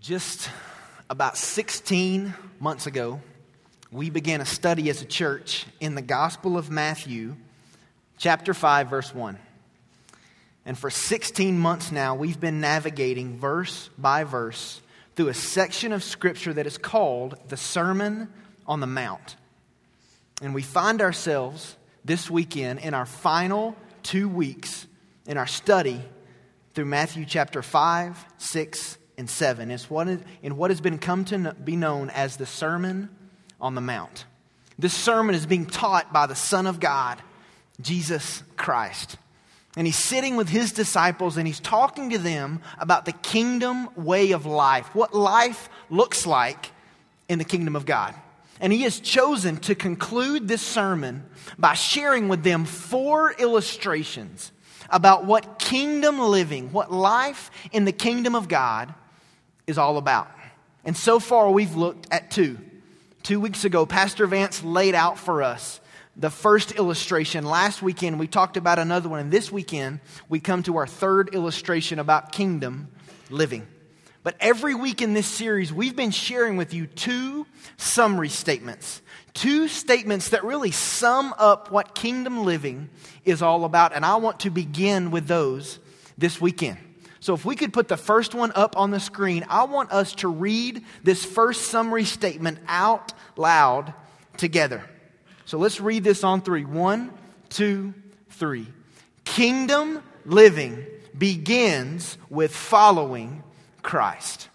Just about 16 months ago, we began a study as a church in the Gospel of Matthew, chapter 5, verse 1. And for 16 months now, we've been navigating verse by verse through a section of Scripture that is called the Sermon on the Mount. And we find ourselves this weekend in our final two weeks in our study through Matthew chapter 5, 6, and 7. It's what is, in what has been come to be known as the Sermon on the Mount. This sermon is being taught by the Son of God, Jesus Christ. And he's sitting with his disciples and he's talking to them about the kingdom way of life, what life looks like in the kingdom of God. And he has chosen to conclude this sermon by sharing with them four illustrations about what kingdom living, what life in the kingdom of God is all about. And so far, we've looked at two. Two weeks ago, Pastor Vance laid out for us the first illustration. Last weekend, we talked about another one. And this weekend, we come to our third illustration about kingdom living. But every week in this series, we've been sharing with you two summary statements. Two statements that really sum up what kingdom living is all about. And I want to begin with those this weekend. So, if we could put the first one up on the screen, I want us to read this first summary statement out loud together. So, let's read this on three. One, two, three. Kingdom living begins with following Christ.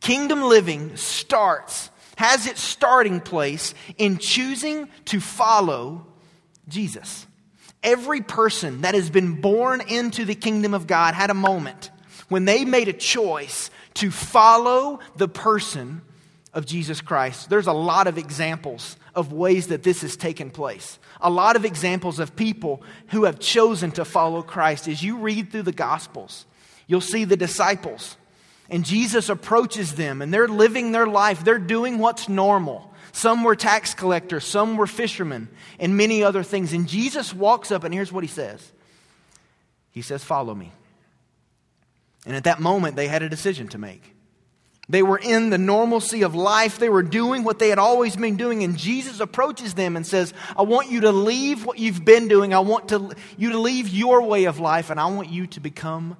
Kingdom living starts, has its starting place in choosing to follow Jesus. Every person that has been born into the kingdom of God had a moment when they made a choice to follow the person of Jesus Christ. There's a lot of examples of ways that this has taken place. A lot of examples of people who have chosen to follow Christ. As you read through the Gospels, you'll see the disciples, and Jesus approaches them, and they're living their life. They're doing what's normal. Some were tax collectors, some were fishermen, and many other things. And Jesus walks up, and here's what he says He says, Follow me. And at that moment, they had a decision to make. They were in the normalcy of life. They were doing what they had always been doing. And Jesus approaches them and says, I want you to leave what you've been doing. I want to, you to leave your way of life, and I want you to become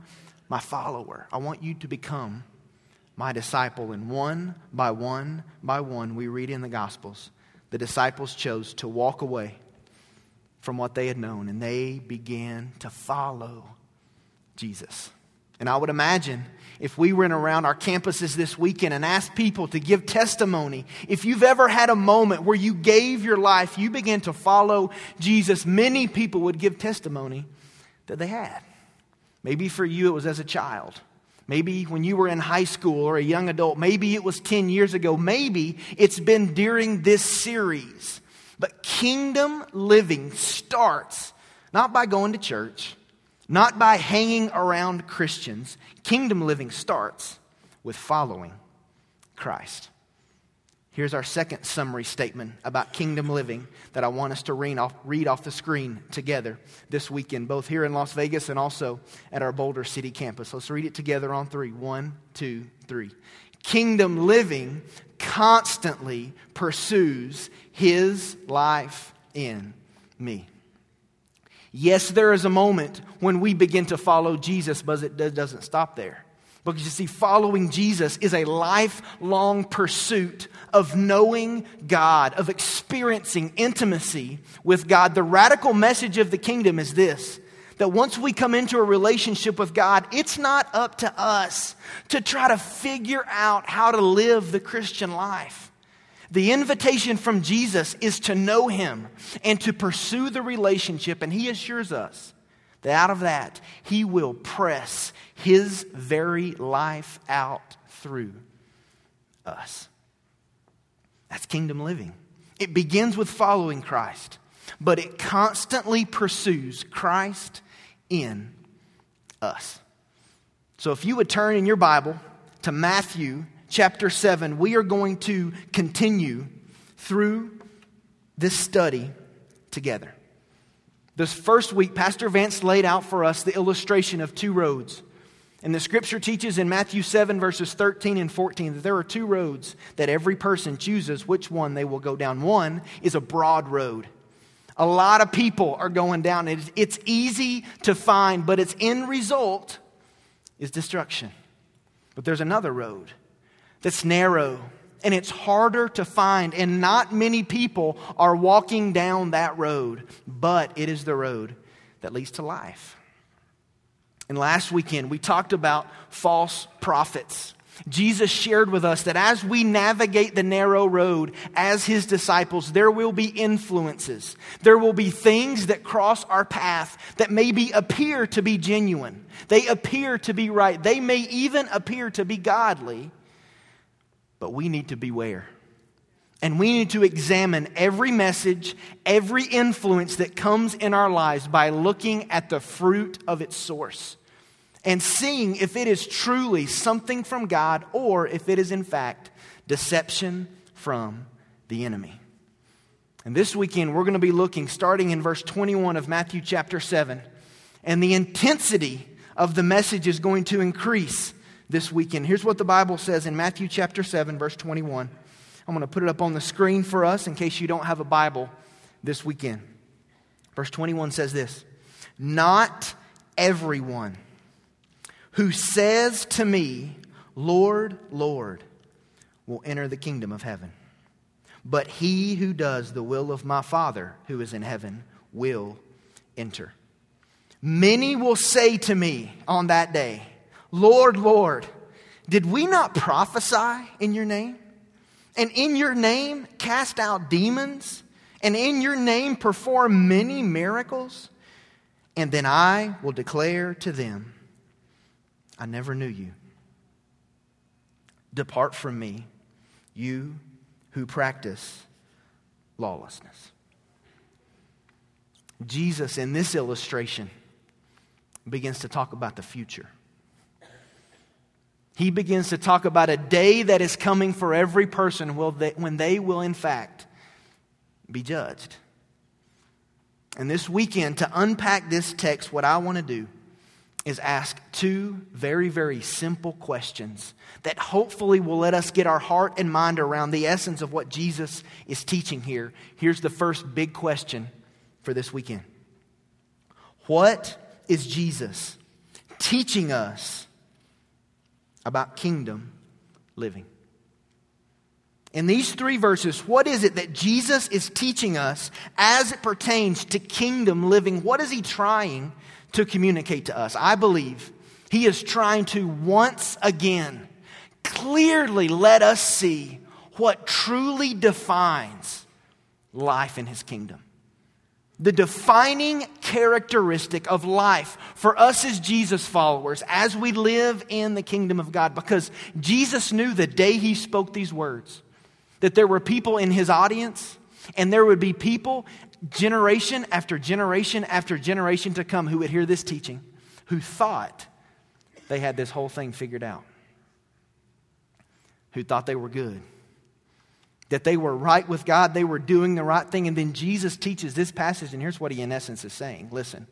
my follower. I want you to become my disciple. And one by one by one, we read in the Gospels, the disciples chose to walk away from what they had known and they began to follow Jesus. And I would imagine if we went around our campuses this weekend and asked people to give testimony, if you've ever had a moment where you gave your life, you began to follow Jesus, many people would give testimony that they had. Maybe for you it was as a child. Maybe when you were in high school or a young adult. Maybe it was 10 years ago. Maybe it's been during this series. But kingdom living starts not by going to church, not by hanging around Christians. Kingdom living starts with following Christ. Here's our second summary statement about kingdom living that I want us to read off, read off the screen together this weekend, both here in Las Vegas and also at our Boulder City campus. Let's read it together on three. One, two, three. Kingdom living constantly pursues his life in me. Yes, there is a moment when we begin to follow Jesus, but it doesn't stop there. Because you see, following Jesus is a lifelong pursuit of knowing God, of experiencing intimacy with God. The radical message of the kingdom is this that once we come into a relationship with God, it's not up to us to try to figure out how to live the Christian life. The invitation from Jesus is to know Him and to pursue the relationship, and He assures us that out of that, He will press His very life out through us. That's kingdom living. It begins with following Christ, but it constantly pursues Christ in us. So if you would turn in your Bible to Matthew chapter 7, we are going to continue through this study together. This first week, Pastor Vance laid out for us the illustration of two roads. And the scripture teaches in Matthew 7, verses 13 and 14, that there are two roads that every person chooses which one they will go down. One is a broad road. A lot of people are going down. It's easy to find, but its end result is destruction. But there's another road that's narrow and it's harder to find, and not many people are walking down that road, but it is the road that leads to life. And last weekend, we talked about false prophets. Jesus shared with us that as we navigate the narrow road as his disciples, there will be influences. There will be things that cross our path that maybe appear to be genuine. They appear to be right. They may even appear to be godly. But we need to beware. And we need to examine every message, every influence that comes in our lives by looking at the fruit of its source and seeing if it is truly something from God or if it is, in fact, deception from the enemy. And this weekend, we're going to be looking, starting in verse 21 of Matthew chapter 7. And the intensity of the message is going to increase this weekend. Here's what the Bible says in Matthew chapter 7, verse 21. I'm going to put it up on the screen for us in case you don't have a Bible this weekend. Verse 21 says this Not everyone who says to me, Lord, Lord, will enter the kingdom of heaven. But he who does the will of my Father who is in heaven will enter. Many will say to me on that day, Lord, Lord, did we not prophesy in your name? And in your name cast out demons? And in your name perform many miracles? And then I will declare to them, I never knew you. Depart from me, you who practice lawlessness. Jesus, in this illustration, begins to talk about the future. He begins to talk about a day that is coming for every person when they will, in fact, be judged. And this weekend, to unpack this text, what I want to do is ask two very, very simple questions that hopefully will let us get our heart and mind around the essence of what Jesus is teaching here. Here's the first big question for this weekend What is Jesus teaching us about kingdom living? In these three verses, what is it that Jesus is teaching us as it pertains to kingdom living? What is he trying to communicate to us. I believe he is trying to once again clearly let us see what truly defines life in his kingdom. The defining characteristic of life for us as Jesus followers as we live in the kingdom of God. Because Jesus knew the day he spoke these words that there were people in his audience and there would be people generation after generation after generation to come who would hear this teaching, who thought they had this whole thing figured out, who thought they were good, that they were right with God, they were doing the right thing. And then Jesus teaches this passage, and here's what he, in essence, is saying Listen,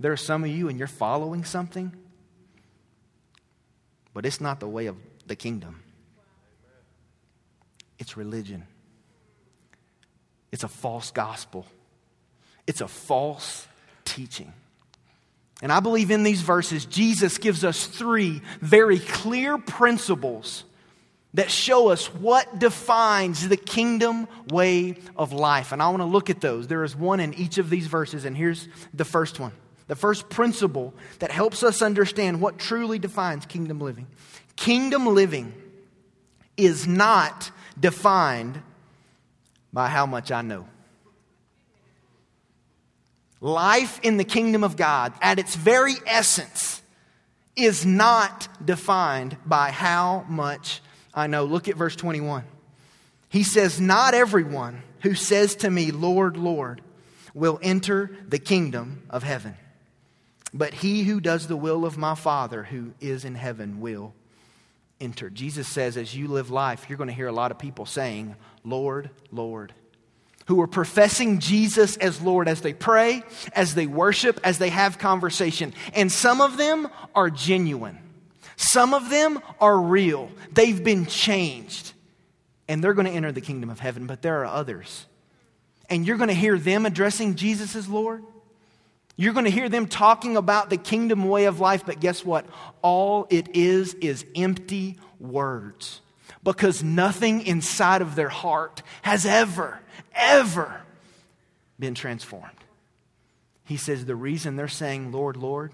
there are some of you, and you're following something, but it's not the way of the kingdom, it's religion. It's a false gospel. It's a false teaching. And I believe in these verses, Jesus gives us three very clear principles that show us what defines the kingdom way of life. And I want to look at those. There is one in each of these verses, and here's the first one. The first principle that helps us understand what truly defines kingdom living. Kingdom living is not defined by how much I know. Life in the kingdom of God, at its very essence, is not defined by how much I know. Look at verse 21. He says, Not everyone who says to me, Lord, Lord, will enter the kingdom of heaven, but he who does the will of my Father who is in heaven will enter. Jesus says, as you live life, you're going to hear a lot of people saying, Lord, Lord. Who are professing Jesus as Lord as they pray, as they worship, as they have conversation. And some of them are genuine. Some of them are real, they've been changed, and they're going to enter the kingdom of heaven, but there are others. And you're going to hear them addressing Jesus as Lord. You're going to hear them talking about the kingdom way of life, but guess what? All it is is empty words because nothing inside of their heart has ever, ever been transformed. He says the reason they're saying, Lord, Lord,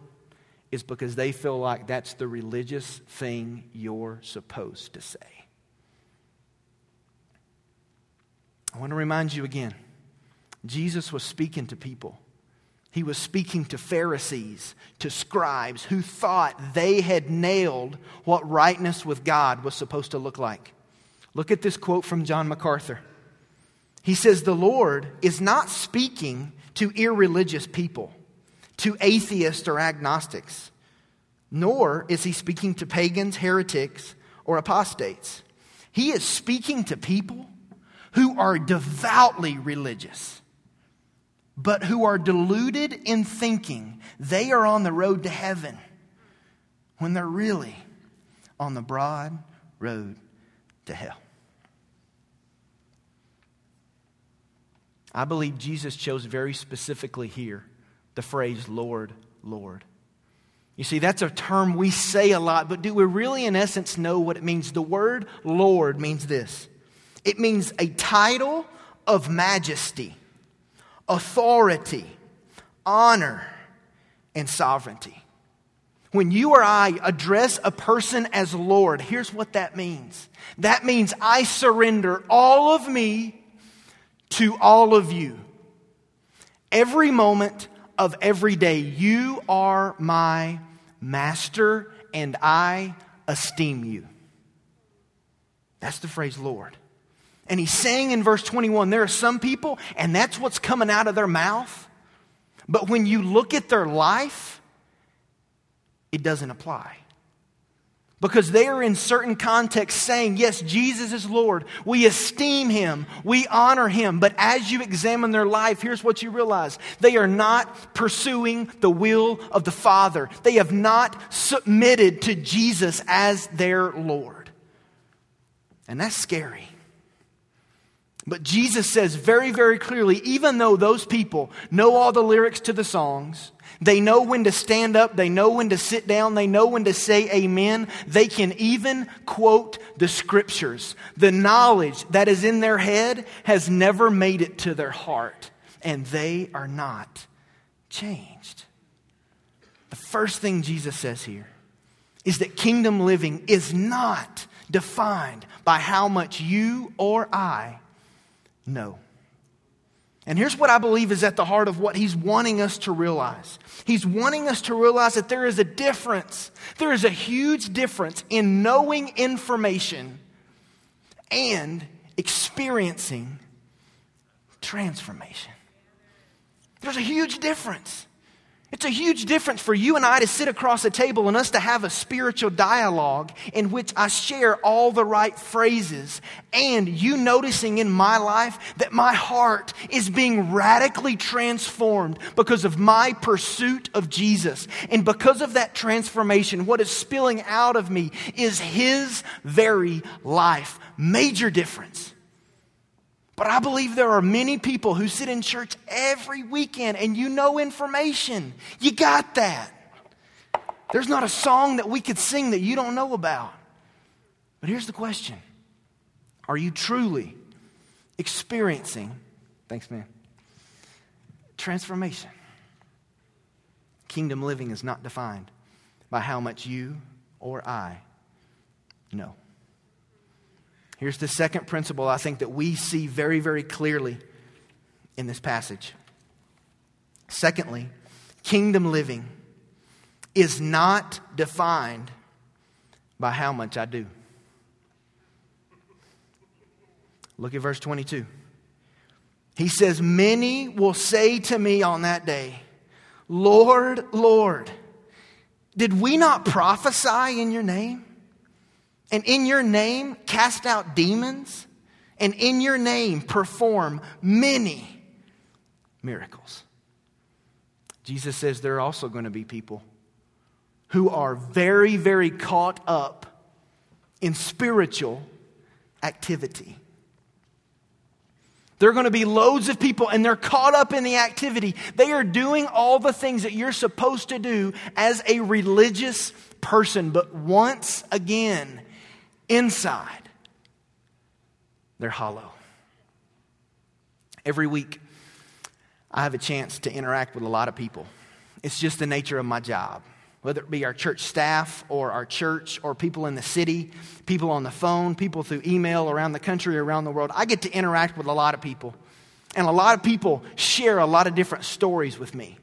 is because they feel like that's the religious thing you're supposed to say. I want to remind you again Jesus was speaking to people. He was speaking to Pharisees, to scribes who thought they had nailed what rightness with God was supposed to look like. Look at this quote from John MacArthur. He says, The Lord is not speaking to irreligious people, to atheists or agnostics, nor is he speaking to pagans, heretics, or apostates. He is speaking to people who are devoutly religious, but who are deluded in thinking they are on the road to heaven when they're really on the broad road to hell. I believe Jesus chose very specifically here the phrase, Lord, Lord. You see, that's a term we say a lot, but do we really, in essence, know what it means? The word Lord means this it means a title of majesty, authority, honor, and sovereignty. When you or I address a person as Lord, here's what that means that means I surrender all of me to all of you. Every moment of every day, you are my master and I esteem you. That's the phrase Lord. And he's saying in verse 21 there are some people, and that's what's coming out of their mouth. But when you look at their life, it doesn't apply because they are in certain contexts saying, Yes, Jesus is Lord. We esteem him. We honor him. But as you examine their life, here's what you realize they are not pursuing the will of the Father, they have not submitted to Jesus as their Lord. And that's scary. But Jesus says very, very clearly even though those people know all the lyrics to the songs, they know when to stand up, they know when to sit down, they know when to say amen. They can even quote the scriptures. The knowledge that is in their head has never made it to their heart, and they are not changed. The first thing Jesus says here is that kingdom living is not defined by how much you or I know. And here's what I believe is at the heart of what he's wanting us to realize. He's wanting us to realize that there is a difference. There is a huge difference in knowing information and experiencing transformation. There's a huge difference. It's a huge difference for you and I to sit across a table and us to have a spiritual dialogue in which I share all the right phrases and you noticing in my life that my heart is being radically transformed because of my pursuit of Jesus. And because of that transformation, what is spilling out of me is His very life. Major difference. But I believe there are many people who sit in church every weekend and you know information. You got that. There's not a song that we could sing that you don't know about. But here's the question Are you truly experiencing, thanks, man, transformation? Kingdom living is not defined by how much you or I know. Here's the second principle I think that we see very, very clearly in this passage. Secondly, kingdom living is not defined by how much I do. Look at verse 22. He says, Many will say to me on that day, Lord, Lord, did we not prophesy in your name? And in your name cast out demons, and in your name perform many miracles. Jesus says there are also going to be people who are very, very caught up in spiritual activity. There are going to be loads of people and they're caught up in the activity. They are doing all the things that you're supposed to do as a religious person, but once again, inside, they're hollow. Every week, I have a chance to interact with a lot of people. It's just the nature of my job whether it be our church staff or our church or people in the city, people on the phone, people through email around the country, around the world. I get to interact with a lot of people. And a lot of people share a lot of different stories with me.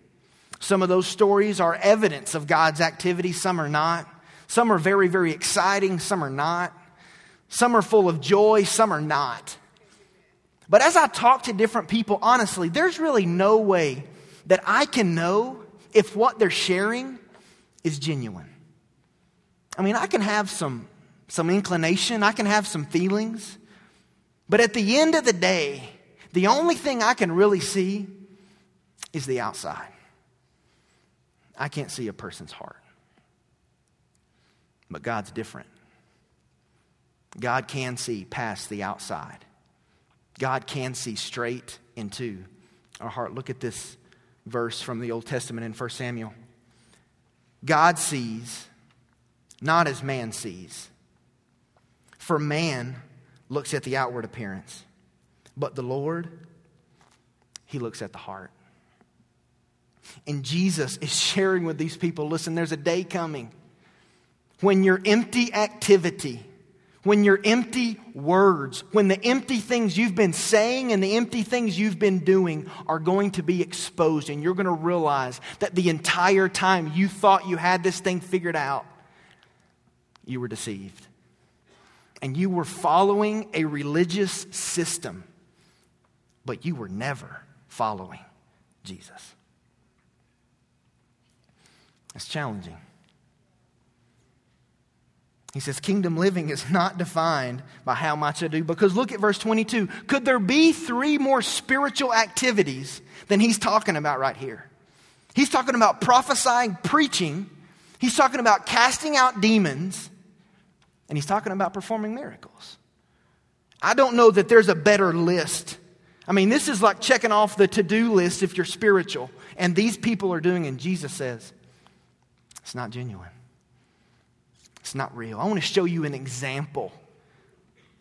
Some of those stories are evidence of God's activity, some are not. Some are very, very exciting, some are not. Some are full of joy, some are not. But as I talk to different people, honestly, there's really no way that I can know if what they're sharing is genuine. I mean, I can have some, some inclination, I can have some feelings, but at the end of the day, the only thing I can really see is the outside. I can't see a person's heart. But God's different. God can see past the outside. God can see straight into our heart. Look at this verse from the Old Testament in 1 Samuel. God sees not as man sees. For man looks at the outward appearance, but the Lord, he looks at the heart. And Jesus is sharing with these people listen, there's a day coming when your empty activity when your empty words, when the empty things you've been saying and the empty things you've been doing are going to be exposed, and you're going to realize that the entire time you thought you had this thing figured out, you were deceived. And you were following a religious system, but you were never following Jesus. It's challenging. He says, Kingdom living is not defined by how much I do. Because look at verse 22. Could there be three more spiritual activities than he's talking about right here? He's talking about prophesying, preaching, he's talking about casting out demons, and he's talking about performing miracles. I don't know that there's a better list. I mean, this is like checking off the to do list if you're spiritual. And these people are doing, and Jesus says, it's not genuine. It's not real. I want to show you an example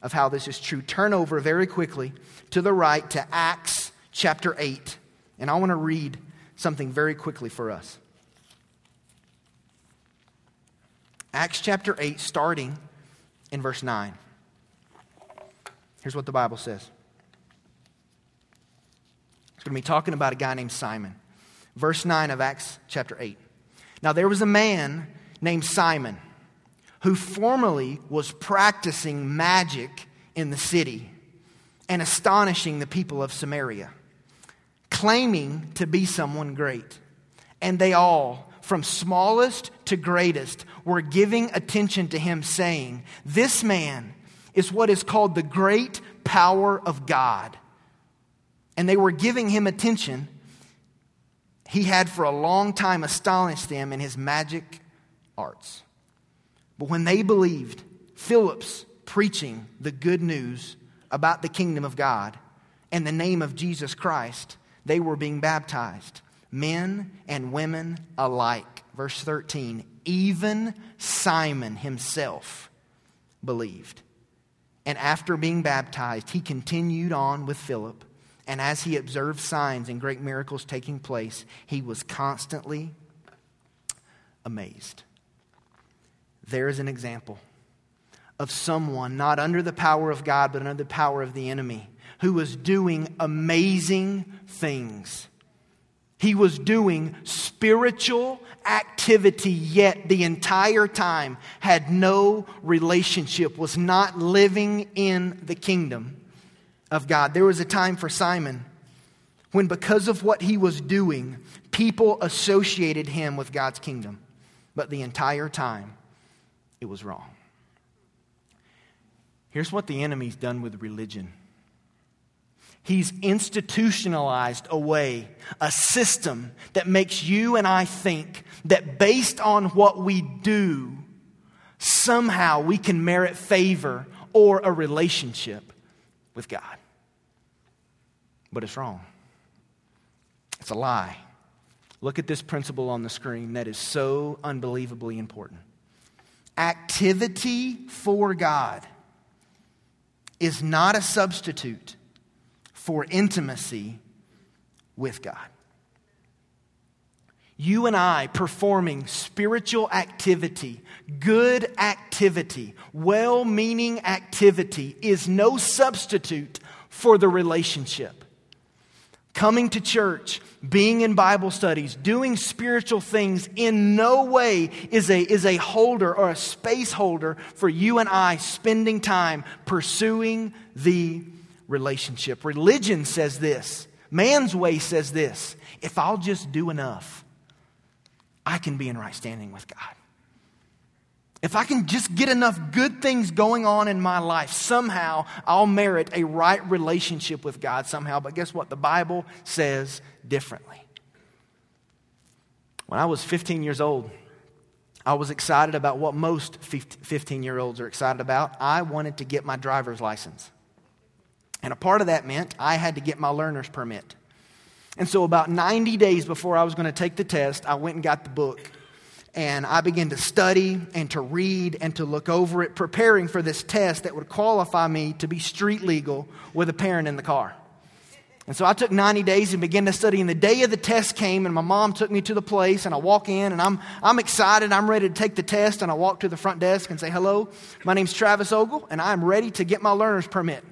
of how this is true. Turn over very quickly to the right to Acts chapter 8. And I want to read something very quickly for us. Acts chapter 8, starting in verse 9. Here's what the Bible says it's going to be talking about a guy named Simon. Verse 9 of Acts chapter 8. Now there was a man named Simon who formerly was practicing magic in the city and astonishing the people of Samaria, claiming to be someone great. And they all, from smallest to greatest, were giving attention to him, saying, This man is what is called the great power of God. And they were giving him attention. He had for a long time astonished them in his magic arts. But when they believed Philip's preaching the good news about the kingdom of God and the name of Jesus Christ, they were being baptized, men and women alike. Verse 13, even Simon himself believed. And after being baptized, he continued on with Philip. And as he observed signs and great miracles taking place, he was constantly amazed there is an example of someone not under the power of God, but under the power of the enemy, who was doing amazing things. He was doing spiritual activity, yet the entire time had no relationship, was not living in the kingdom of God. There was a time for Simon when, because of what he was doing, people associated him with God's kingdom. But the entire time, it was wrong. Here's what the enemy's done with religion He's institutionalized a way, a system that makes you and I think that based on what we do, somehow we can merit favor or a relationship with God. But it's wrong. It's a lie. Look at this principle on the screen that is so unbelievably important. Activity for God is not a substitute for intimacy with God. You and I performing spiritual activity, good activity, well meaning activity is no substitute for the relationship. Coming to church, being in Bible studies, doing spiritual things in no way is a, is a holder or a space holder for you and I spending time pursuing the relationship. Religion says this, man's way says this if I'll just do enough, I can be in right standing with God. If I can just get enough good things going on in my life, somehow I'll merit a right relationship with God somehow. But guess what? The Bible says differently. When I was 15 years old, I was excited about what most 15 year olds are excited about. I wanted to get my driver's license. And a part of that meant I had to get my learner's permit. And so, about 90 days before I was going to take the test, I went and got the book. And I began to study and to read and to look over it, preparing for this test that would qualify me to be street legal with a parent in the car. And so I took 90 days and began to study. And the day of the test came, and my mom took me to the place. And I walk in, and I'm, I'm excited. I'm ready to take the test. And I walk to the front desk and say, Hello, my name's Travis Ogle, and I'm ready to get my learner's permit.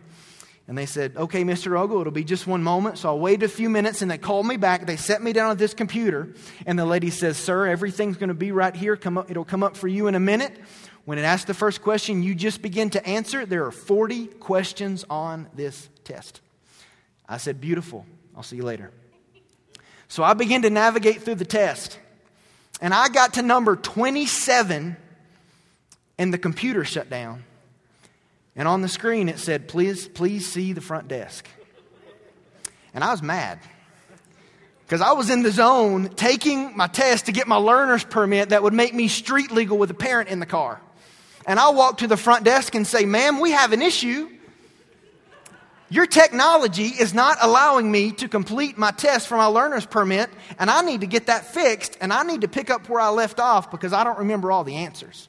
And they said, Okay, Mr. Ogle, it'll be just one moment. So I waited a few minutes and they called me back. They set me down at this computer. And the lady says, Sir, everything's going to be right here. Come up, it'll come up for you in a minute. When it asks the first question, you just begin to answer. There are 40 questions on this test. I said, Beautiful. I'll see you later. So I began to navigate through the test. And I got to number 27, and the computer shut down. And on the screen it said, please, please see the front desk. And I was mad. Because I was in the zone taking my test to get my learner's permit that would make me street legal with a parent in the car. And I walk to the front desk and say, Ma'am, we have an issue. Your technology is not allowing me to complete my test for my learner's permit, and I need to get that fixed, and I need to pick up where I left off because I don't remember all the answers.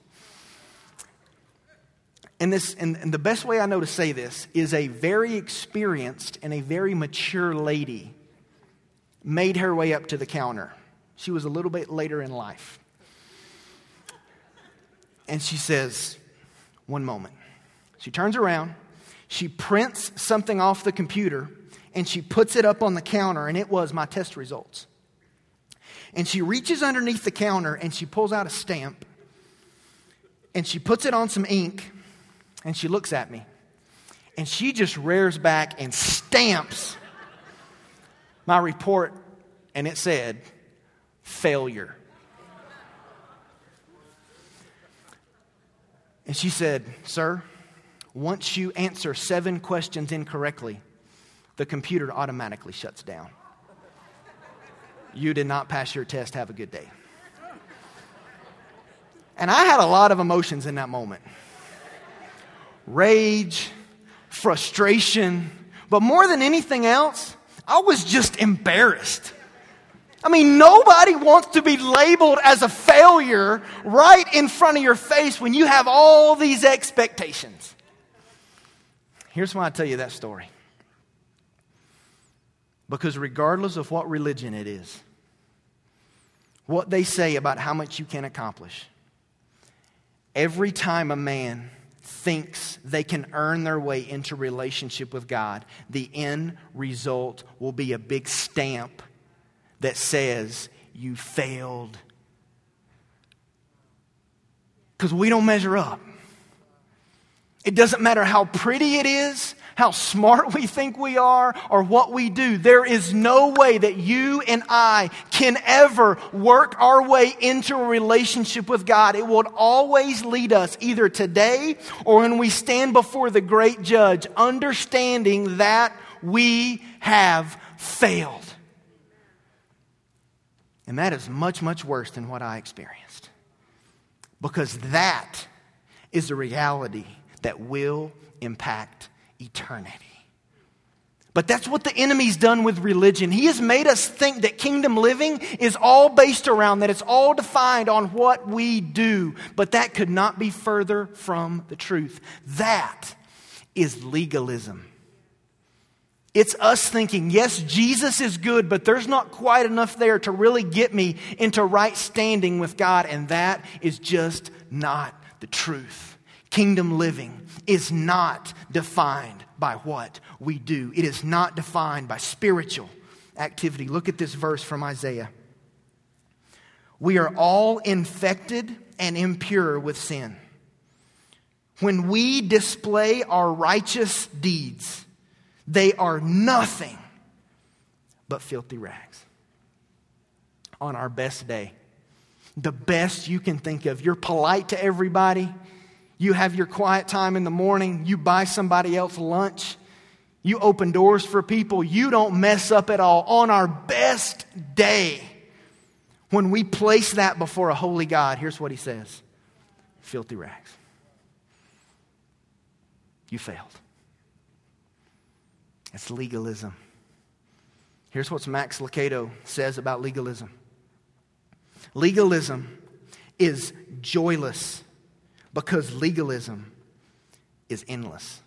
And, this, and, and the best way I know to say this is a very experienced and a very mature lady made her way up to the counter. She was a little bit later in life. And she says, One moment. She turns around, she prints something off the computer, and she puts it up on the counter, and it was my test results. And she reaches underneath the counter and she pulls out a stamp and she puts it on some ink and she looks at me. And she just rears back and stamps my report. And it said, failure. And she said, Sir, once you answer seven questions incorrectly, the computer automatically shuts down. You did not pass your test. Have a good day. And I had a lot of emotions in that moment rage, frustration, but more than anything else, I was just embarrassed. I mean, nobody wants to be labeled as a failure right in front of your face when you have all these expectations. Here's why I tell you that story. Because regardless of what religion it is, what they say about how much you can accomplish, every time a man thinks they can earn their way into relationship with God, the end result will be a big stamp that says, You failed. Because we don't measure up. It doesn't matter how pretty it is, how smart we think we are or what we do. There is no way that you and I can ever work our way into a relationship with God. It will always lead us either today or when we stand before the great judge, understanding that we have failed. And that is much, much worse than what I experienced. Because that is a reality that will impact eternity. But that's what the enemy's done with religion. He has made us think that kingdom living is all based around, that it's all defined on what we do. But that could not be further from the truth. That is legalism. It's us thinking, yes, Jesus is good, but there's not quite enough there to really get me into right standing with God, and that is just not the truth. Kingdom living is not defined by what we do, it is not defined by spiritual activity. Look at this verse from Isaiah. We are all infected and impure with sin. When we display our righteous deeds, they are nothing but filthy rags. On our best day, the best you can think of, you're polite to everybody. You have your quiet time in the morning. You buy somebody else lunch. You open doors for people. You don't mess up at all. On our best day, when we place that before a holy God, here's what he says filthy rags. You failed. It's legalism. Here's what Max Lucado says about legalism legalism is joyless because legalism is endless.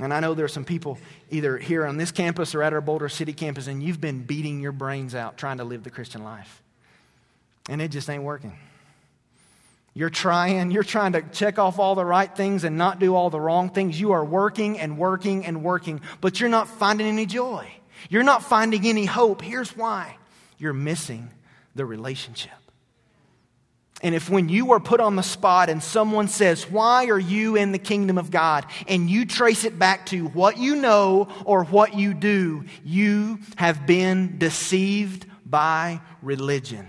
And I know there are some people either here on this campus or at our Boulder City campus, and you've been beating your brains out trying to live the Christian life. And it just ain't working. You're trying, you're trying to check off all the right things and not do all the wrong things. You are working and working and working, but you're not finding any joy. You're not finding any hope. Here's why you're missing the relationship. And if when you are put on the spot and someone says, Why are you in the kingdom of God? and you trace it back to what you know or what you do, you have been deceived by religion.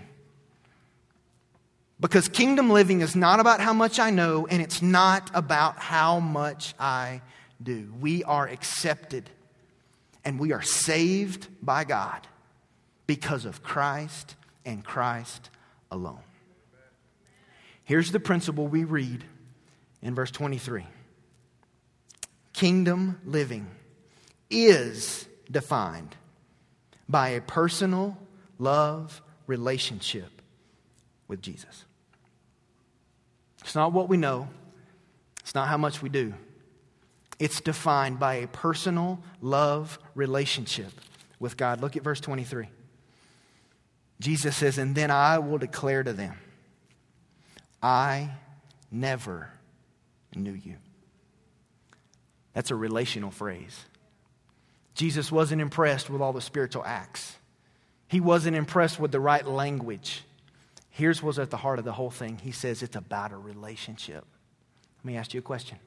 Because kingdom living is not about how much I know and it's not about how much I do. We are accepted and we are saved by God because of Christ and Christ alone. Here's the principle we read in verse 23 Kingdom living is defined by a personal love relationship with Jesus. It's not what we know, it's not how much we do. It's defined by a personal love relationship with God. Look at verse 23. Jesus says, And then I will declare to them, I never knew you. That's a relational phrase. Jesus wasn't impressed with all the spiritual acts, he wasn't impressed with the right language. Here's what's at the heart of the whole thing. He says it's about a relationship. Let me ask you a question.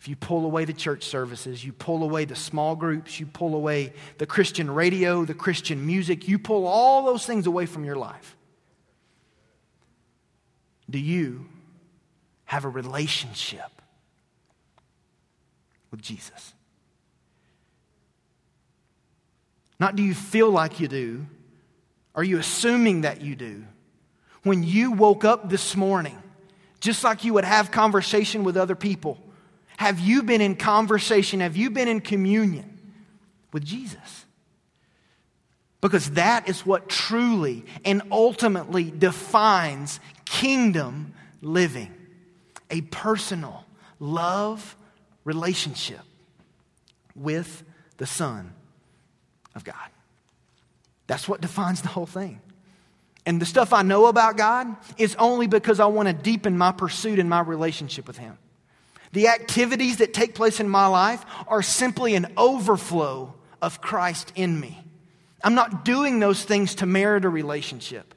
If you pull away the church services, you pull away the small groups, you pull away the Christian radio, the Christian music, you pull all those things away from your life. Do you have a relationship with Jesus? Not do you feel like you do, are you assuming that you do? When you woke up this morning, just like you would have conversation with other people, have you been in conversation? Have you been in communion with Jesus? Because that is what truly and ultimately defines kingdom living a personal love relationship with the Son of God. That's what defines the whole thing. And the stuff I know about God is only because I want to deepen my pursuit and my relationship with Him. The activities that take place in my life are simply an overflow of Christ in me. I'm not doing those things to merit a relationship.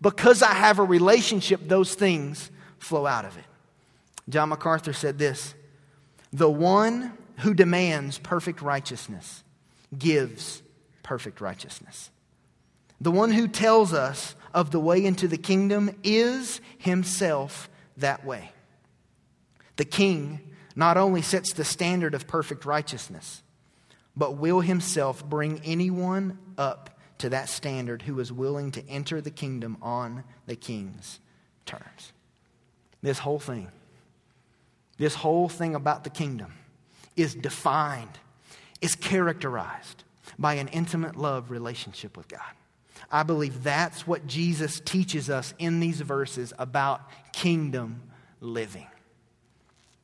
Because I have a relationship, those things flow out of it. John MacArthur said this The one who demands perfect righteousness gives perfect righteousness. The one who tells us of the way into the kingdom is himself that way. The king not only sets the standard of perfect righteousness, but will himself bring anyone up to that standard who is willing to enter the kingdom on the king's terms. This whole thing, this whole thing about the kingdom is defined, is characterized by an intimate love relationship with God. I believe that's what Jesus teaches us in these verses about kingdom living.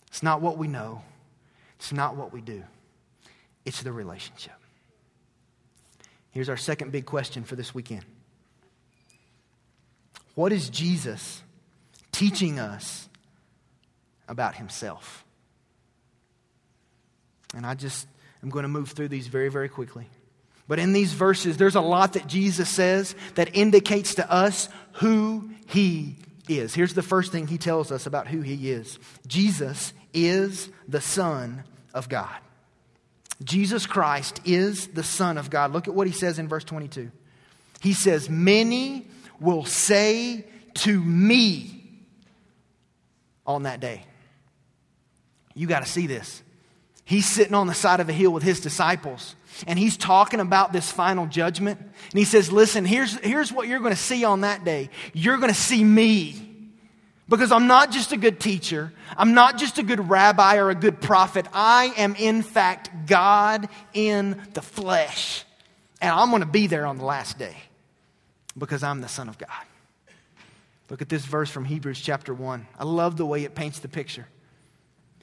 It's not what we know, it's not what we do, it's the relationship. Here's our second big question for this weekend What is Jesus teaching us about himself? And I just am going to move through these very, very quickly. But in these verses, there's a lot that Jesus says that indicates to us who he is. Here's the first thing he tells us about who he is Jesus is the Son of God. Jesus Christ is the Son of God. Look at what he says in verse 22. He says, Many will say to me on that day. You got to see this. He's sitting on the side of a hill with his disciples, and he's talking about this final judgment. And he says, Listen, here's, here's what you're going to see on that day. You're going to see me. Because I'm not just a good teacher, I'm not just a good rabbi or a good prophet. I am, in fact, God in the flesh. And I'm going to be there on the last day because I'm the Son of God. Look at this verse from Hebrews chapter 1. I love the way it paints the picture.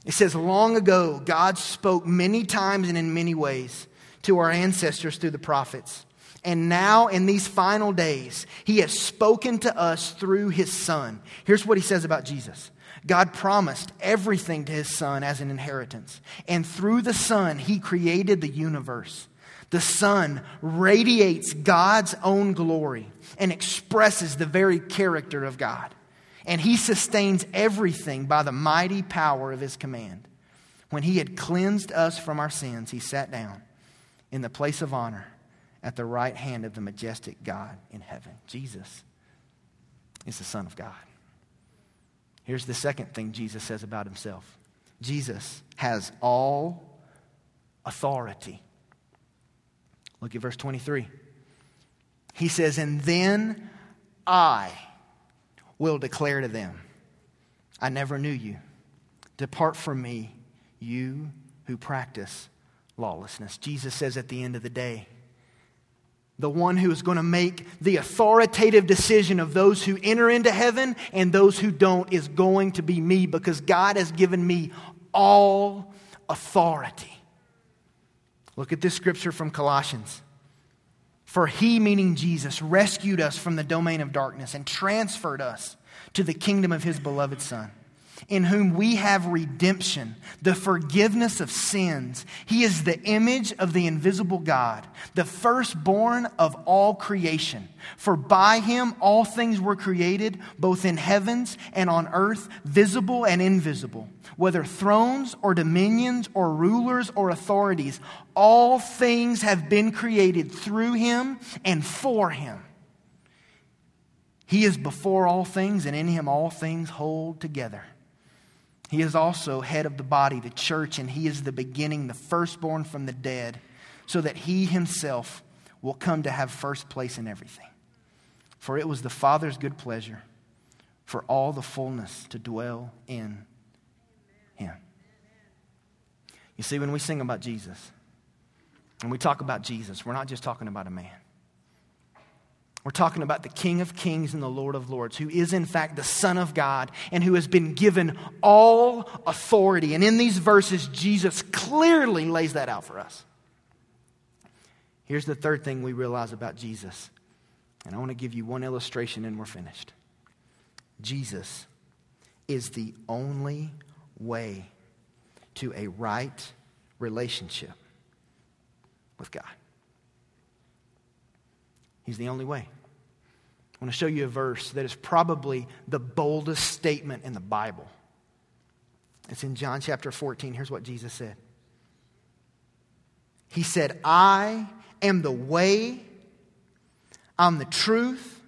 It says, Long ago, God spoke many times and in many ways to our ancestors through the prophets. And now, in these final days, he has spoken to us through his son. Here's what he says about Jesus God promised everything to his son as an inheritance. And through the son, he created the universe. The son radiates God's own glory and expresses the very character of God. And he sustains everything by the mighty power of his command. When he had cleansed us from our sins, he sat down in the place of honor at the right hand of the majestic God in heaven. Jesus is the Son of God. Here's the second thing Jesus says about himself Jesus has all authority. Look at verse 23. He says, And then I will declare to them, I never knew you. Depart from me, you who practice lawlessness. Jesus says at the end of the day, the one who is going to make the authoritative decision of those who enter into heaven and those who don't is going to be me because God has given me all authority. Look at this scripture from Colossians. For he, meaning Jesus, rescued us from the domain of darkness and transferred us to the kingdom of his beloved Son in whom we have redemption, the forgiveness of sins. He is the image of the invisible God, the firstborn of all creation. For by him all things were created, both in heavens and on earth, visible and invisible, whether thrones or dominions or rulers or authorities. All things have been created through him and for him. He is before all things, and in him all things hold together. He is also head of the body, the church, and he is the beginning, the firstborn from the dead, so that he himself will come to have first place in everything. For it was the Father's good pleasure for all the fullness to dwell in him. You see, when we sing about Jesus, and we talk about Jesus, we're not just talking about a man. We're talking about the King of Kings and the Lord of Lords, who is in fact the Son of God and who has been given all authority. And in these verses, Jesus clearly lays that out for us. Here's the third thing we realize about Jesus. And I want to give you one illustration and we're finished. Jesus is the only way to a right relationship with God. He's the only way. I want to show you a verse that is probably the boldest statement in the Bible. It's in John chapter 14. Here's what Jesus said He said, I am the way, I'm the truth,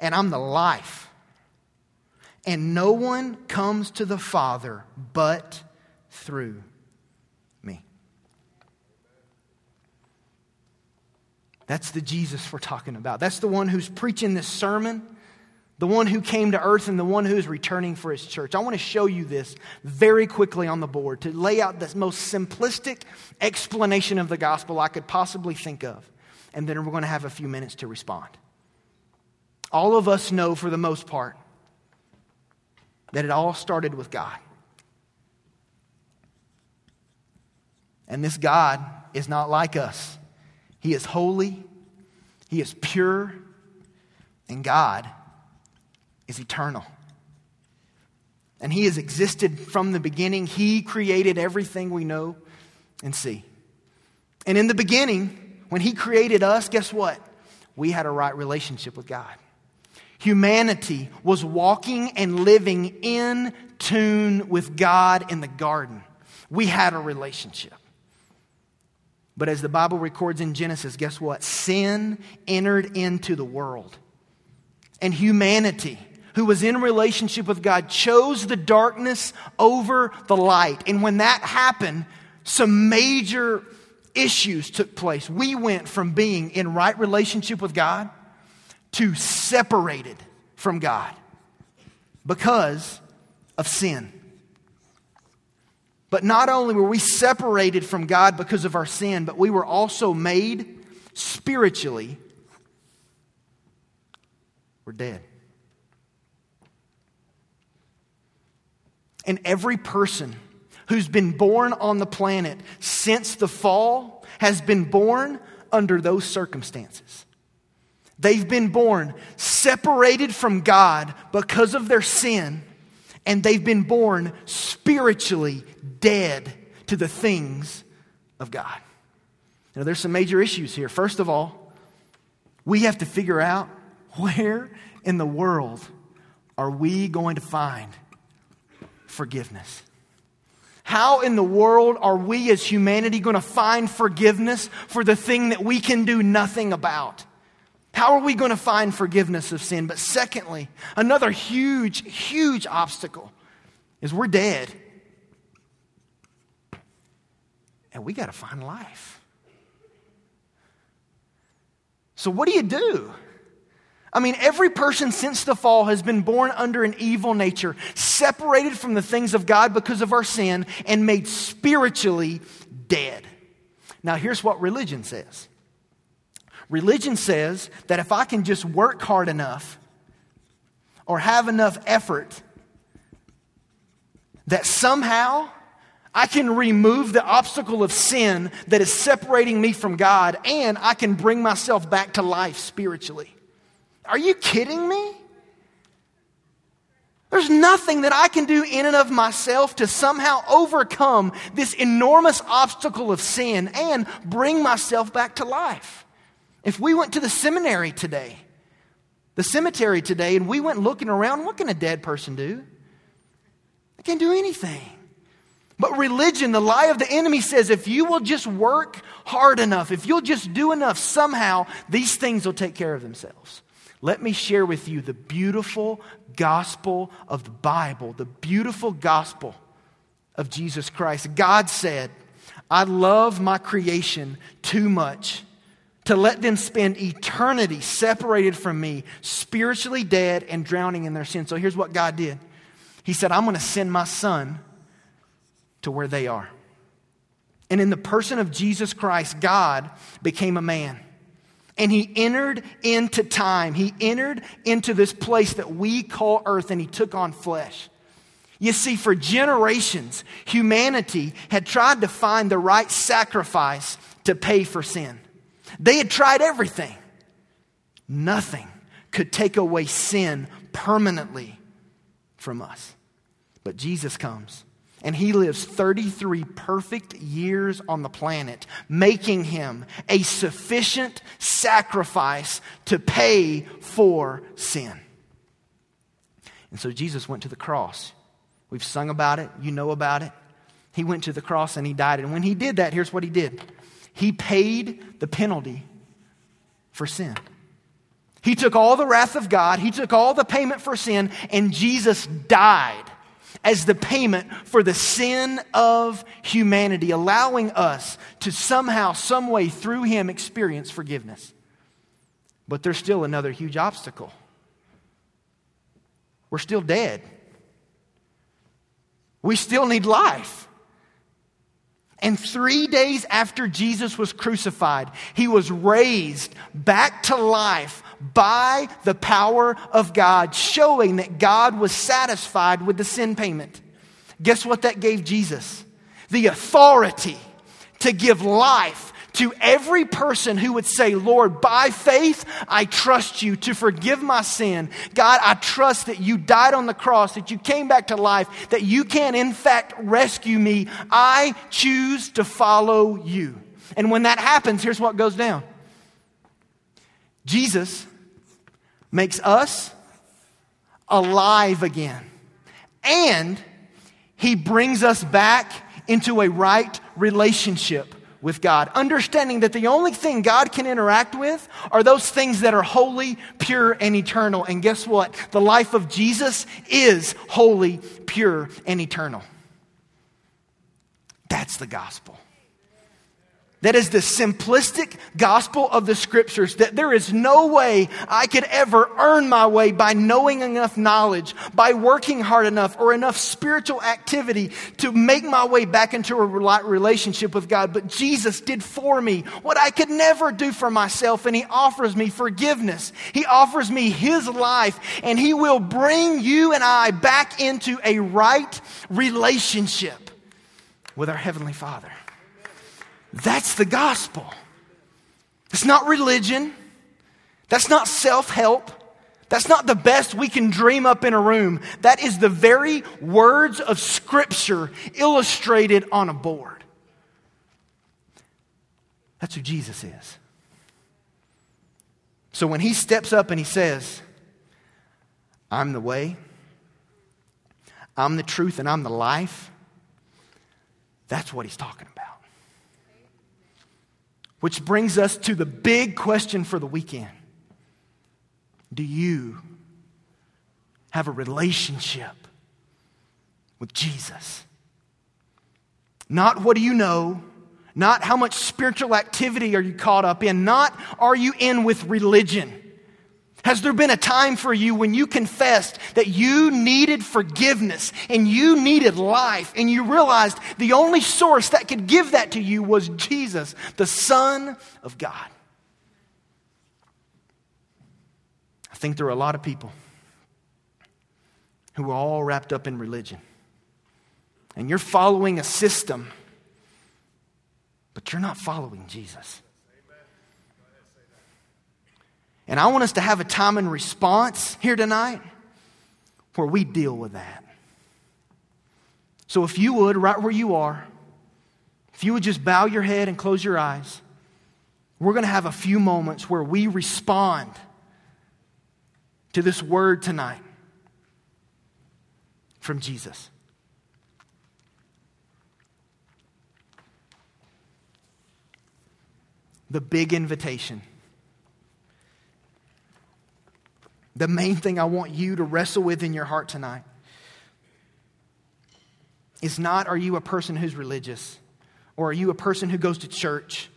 and I'm the life. And no one comes to the Father but through me. That's the Jesus we're talking about. That's the one who's preaching this sermon, the one who came to earth, and the one who is returning for his church. I want to show you this very quickly on the board to lay out the most simplistic explanation of the gospel I could possibly think of. And then we're going to have a few minutes to respond. All of us know, for the most part, that it all started with God. And this God is not like us. He is holy, He is pure, and God is eternal. And He has existed from the beginning. He created everything we know and see. And in the beginning, when He created us, guess what? We had a right relationship with God. Humanity was walking and living in tune with God in the garden. We had a relationship. But as the Bible records in Genesis, guess what? Sin entered into the world. And humanity, who was in relationship with God, chose the darkness over the light. And when that happened, some major issues took place. We went from being in right relationship with God to separated from God because of sin. But not only were we separated from God because of our sin, but we were also made spiritually. We're dead. And every person who's been born on the planet since the fall has been born under those circumstances. They've been born separated from God because of their sin and they've been born spiritually dead to the things of God. Now, there's some major issues here. First of all, we have to figure out where in the world are we going to find forgiveness? How in the world are we as humanity going to find forgiveness for the thing that we can do nothing about? How are we going to find forgiveness of sin? But secondly, another huge, huge obstacle is we're dead. And we got to find life. So, what do you do? I mean, every person since the fall has been born under an evil nature, separated from the things of God because of our sin, and made spiritually dead. Now, here's what religion says Religion says that if I can just work hard enough or have enough effort, that somehow I can remove the obstacle of sin that is separating me from God and I can bring myself back to life spiritually. Are you kidding me? There's nothing that I can do in and of myself to somehow overcome this enormous obstacle of sin and bring myself back to life. If we went to the seminary today, the cemetery today, and we went looking around, what can a dead person do? They can't do anything. But religion, the lie of the enemy says if you will just work hard enough, if you'll just do enough, somehow these things will take care of themselves. Let me share with you the beautiful gospel of the Bible, the beautiful gospel of Jesus Christ. God said, I love my creation too much to let them spend eternity separated from me, spiritually dead and drowning in their sin. So here's what God did He said, I'm going to send my son to where they are. And in the person of Jesus Christ, God became a man. And he entered into time. He entered into this place that we call earth and he took on flesh. You see, for generations, humanity had tried to find the right sacrifice to pay for sin. They had tried everything. Nothing could take away sin permanently from us. But Jesus comes and he lives 33 perfect years on the planet, making him a sufficient sacrifice to pay for sin. And so Jesus went to the cross. We've sung about it, you know about it. He went to the cross and he died. And when he did that, here's what he did he paid the penalty for sin. He took all the wrath of God, He took all the payment for sin, and Jesus died as the payment for the sin of humanity, allowing us to somehow, some way, through him, experience forgiveness. But there's still another huge obstacle. We're still dead. We still need life. And three days after Jesus was crucified, he was raised back to life by the power of God, showing that God was satisfied with the sin payment. Guess what that gave Jesus? The authority to give life to every person who would say, Lord, by faith, I trust you to forgive my sin. God, I trust that you died on the cross, that you came back to life, that you can, in fact, rescue me. I choose to follow you. And when that happens, here's what goes down Jesus makes us alive again. And he brings us back into a right relationship with God, understanding that the only thing God can interact with are those things that are holy, pure, and eternal. And guess what? The life of Jesus is holy, pure, and eternal. That's the gospel. That is the simplistic gospel of the scriptures that there is no way I could ever earn my way by knowing enough knowledge, by working hard enough, or enough spiritual activity to make my way back into a relationship with God. But Jesus did for me what I could never do for myself, and He offers me forgiveness. He offers me His life, and He will bring you and I back into a right relationship with our Heavenly Father. That's the gospel. It's not religion. That's not self help. That's not the best we can dream up in a room. That is the very words of Scripture illustrated on a board. That's who Jesus is. So when he steps up and he says, I'm the way, I'm the truth, and I'm the life, that's what he's talking about. Which brings us to the big question for the weekend Do you have a relationship with Jesus? Not what do you know, not how much spiritual activity are you caught up in, not are you in with religion. Has there been a time for you when you confessed that you needed forgiveness and you needed life and you realized the only source that could give that to you was Jesus, the Son of God? I think there are a lot of people who are all wrapped up in religion. And you're following a system, but you're not following Jesus. And I want us to have a time and response here tonight where we deal with that. So if you would, right where you are, if you would just bow your head and close your eyes, we're going to have a few moments where we respond to this word tonight from Jesus. The big invitation. The main thing I want you to wrestle with in your heart tonight is not are you a person who's religious or are you a person who goes to church?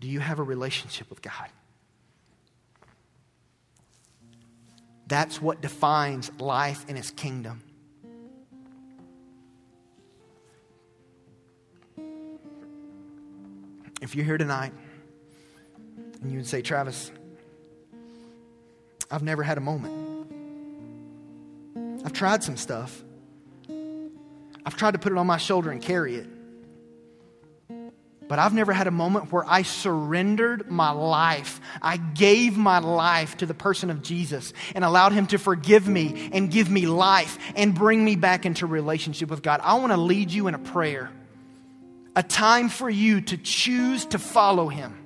Do you have a relationship with God? That's what defines life in His kingdom. If you're here tonight and you would say, Travis, I've never had a moment. I've tried some stuff. I've tried to put it on my shoulder and carry it. But I've never had a moment where I surrendered my life. I gave my life to the person of Jesus and allowed him to forgive me and give me life and bring me back into relationship with God. I want to lead you in a prayer, a time for you to choose to follow him.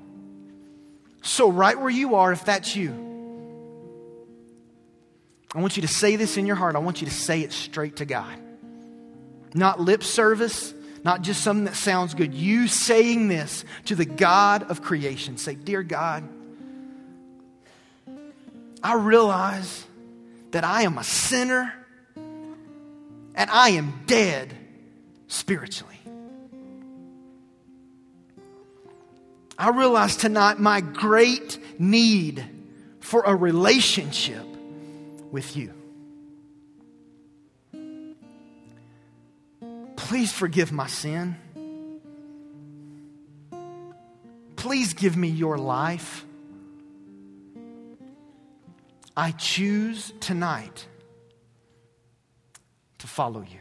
So, right where you are, if that's you, I want you to say this in your heart. I want you to say it straight to God. Not lip service, not just something that sounds good. You saying this to the God of creation. Say, Dear God, I realize that I am a sinner and I am dead spiritually. I realize tonight my great need for a relationship with you. Please forgive my sin. Please give me your life. I choose tonight to follow you.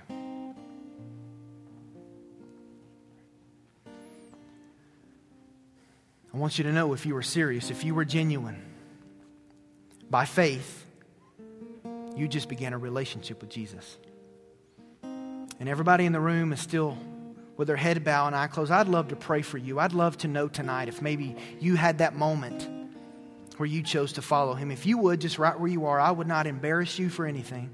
I want you to know if you were serious, if you were genuine, by faith, you just began a relationship with Jesus. And everybody in the room is still with their head bowed and eye closed. I'd love to pray for you. I'd love to know tonight if maybe you had that moment where you chose to follow him. If you would, just right where you are, I would not embarrass you for anything.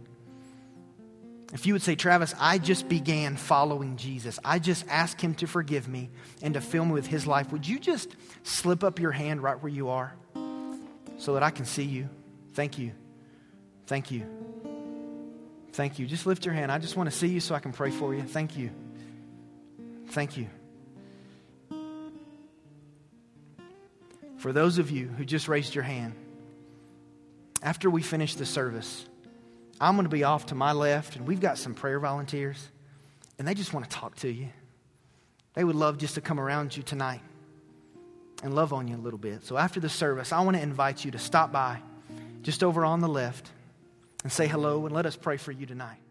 If you would say, Travis, I just began following Jesus, I just asked him to forgive me and to fill me with his life, would you just slip up your hand right where you are so that I can see you? Thank you. Thank you. Thank you. Just lift your hand. I just want to see you so I can pray for you. Thank you. Thank you. For those of you who just raised your hand, after we finish the service, I'm going to be off to my left, and we've got some prayer volunteers, and they just want to talk to you. They would love just to come around you tonight and love on you a little bit. So after the service, I want to invite you to stop by just over on the left and say hello and let us pray for you tonight.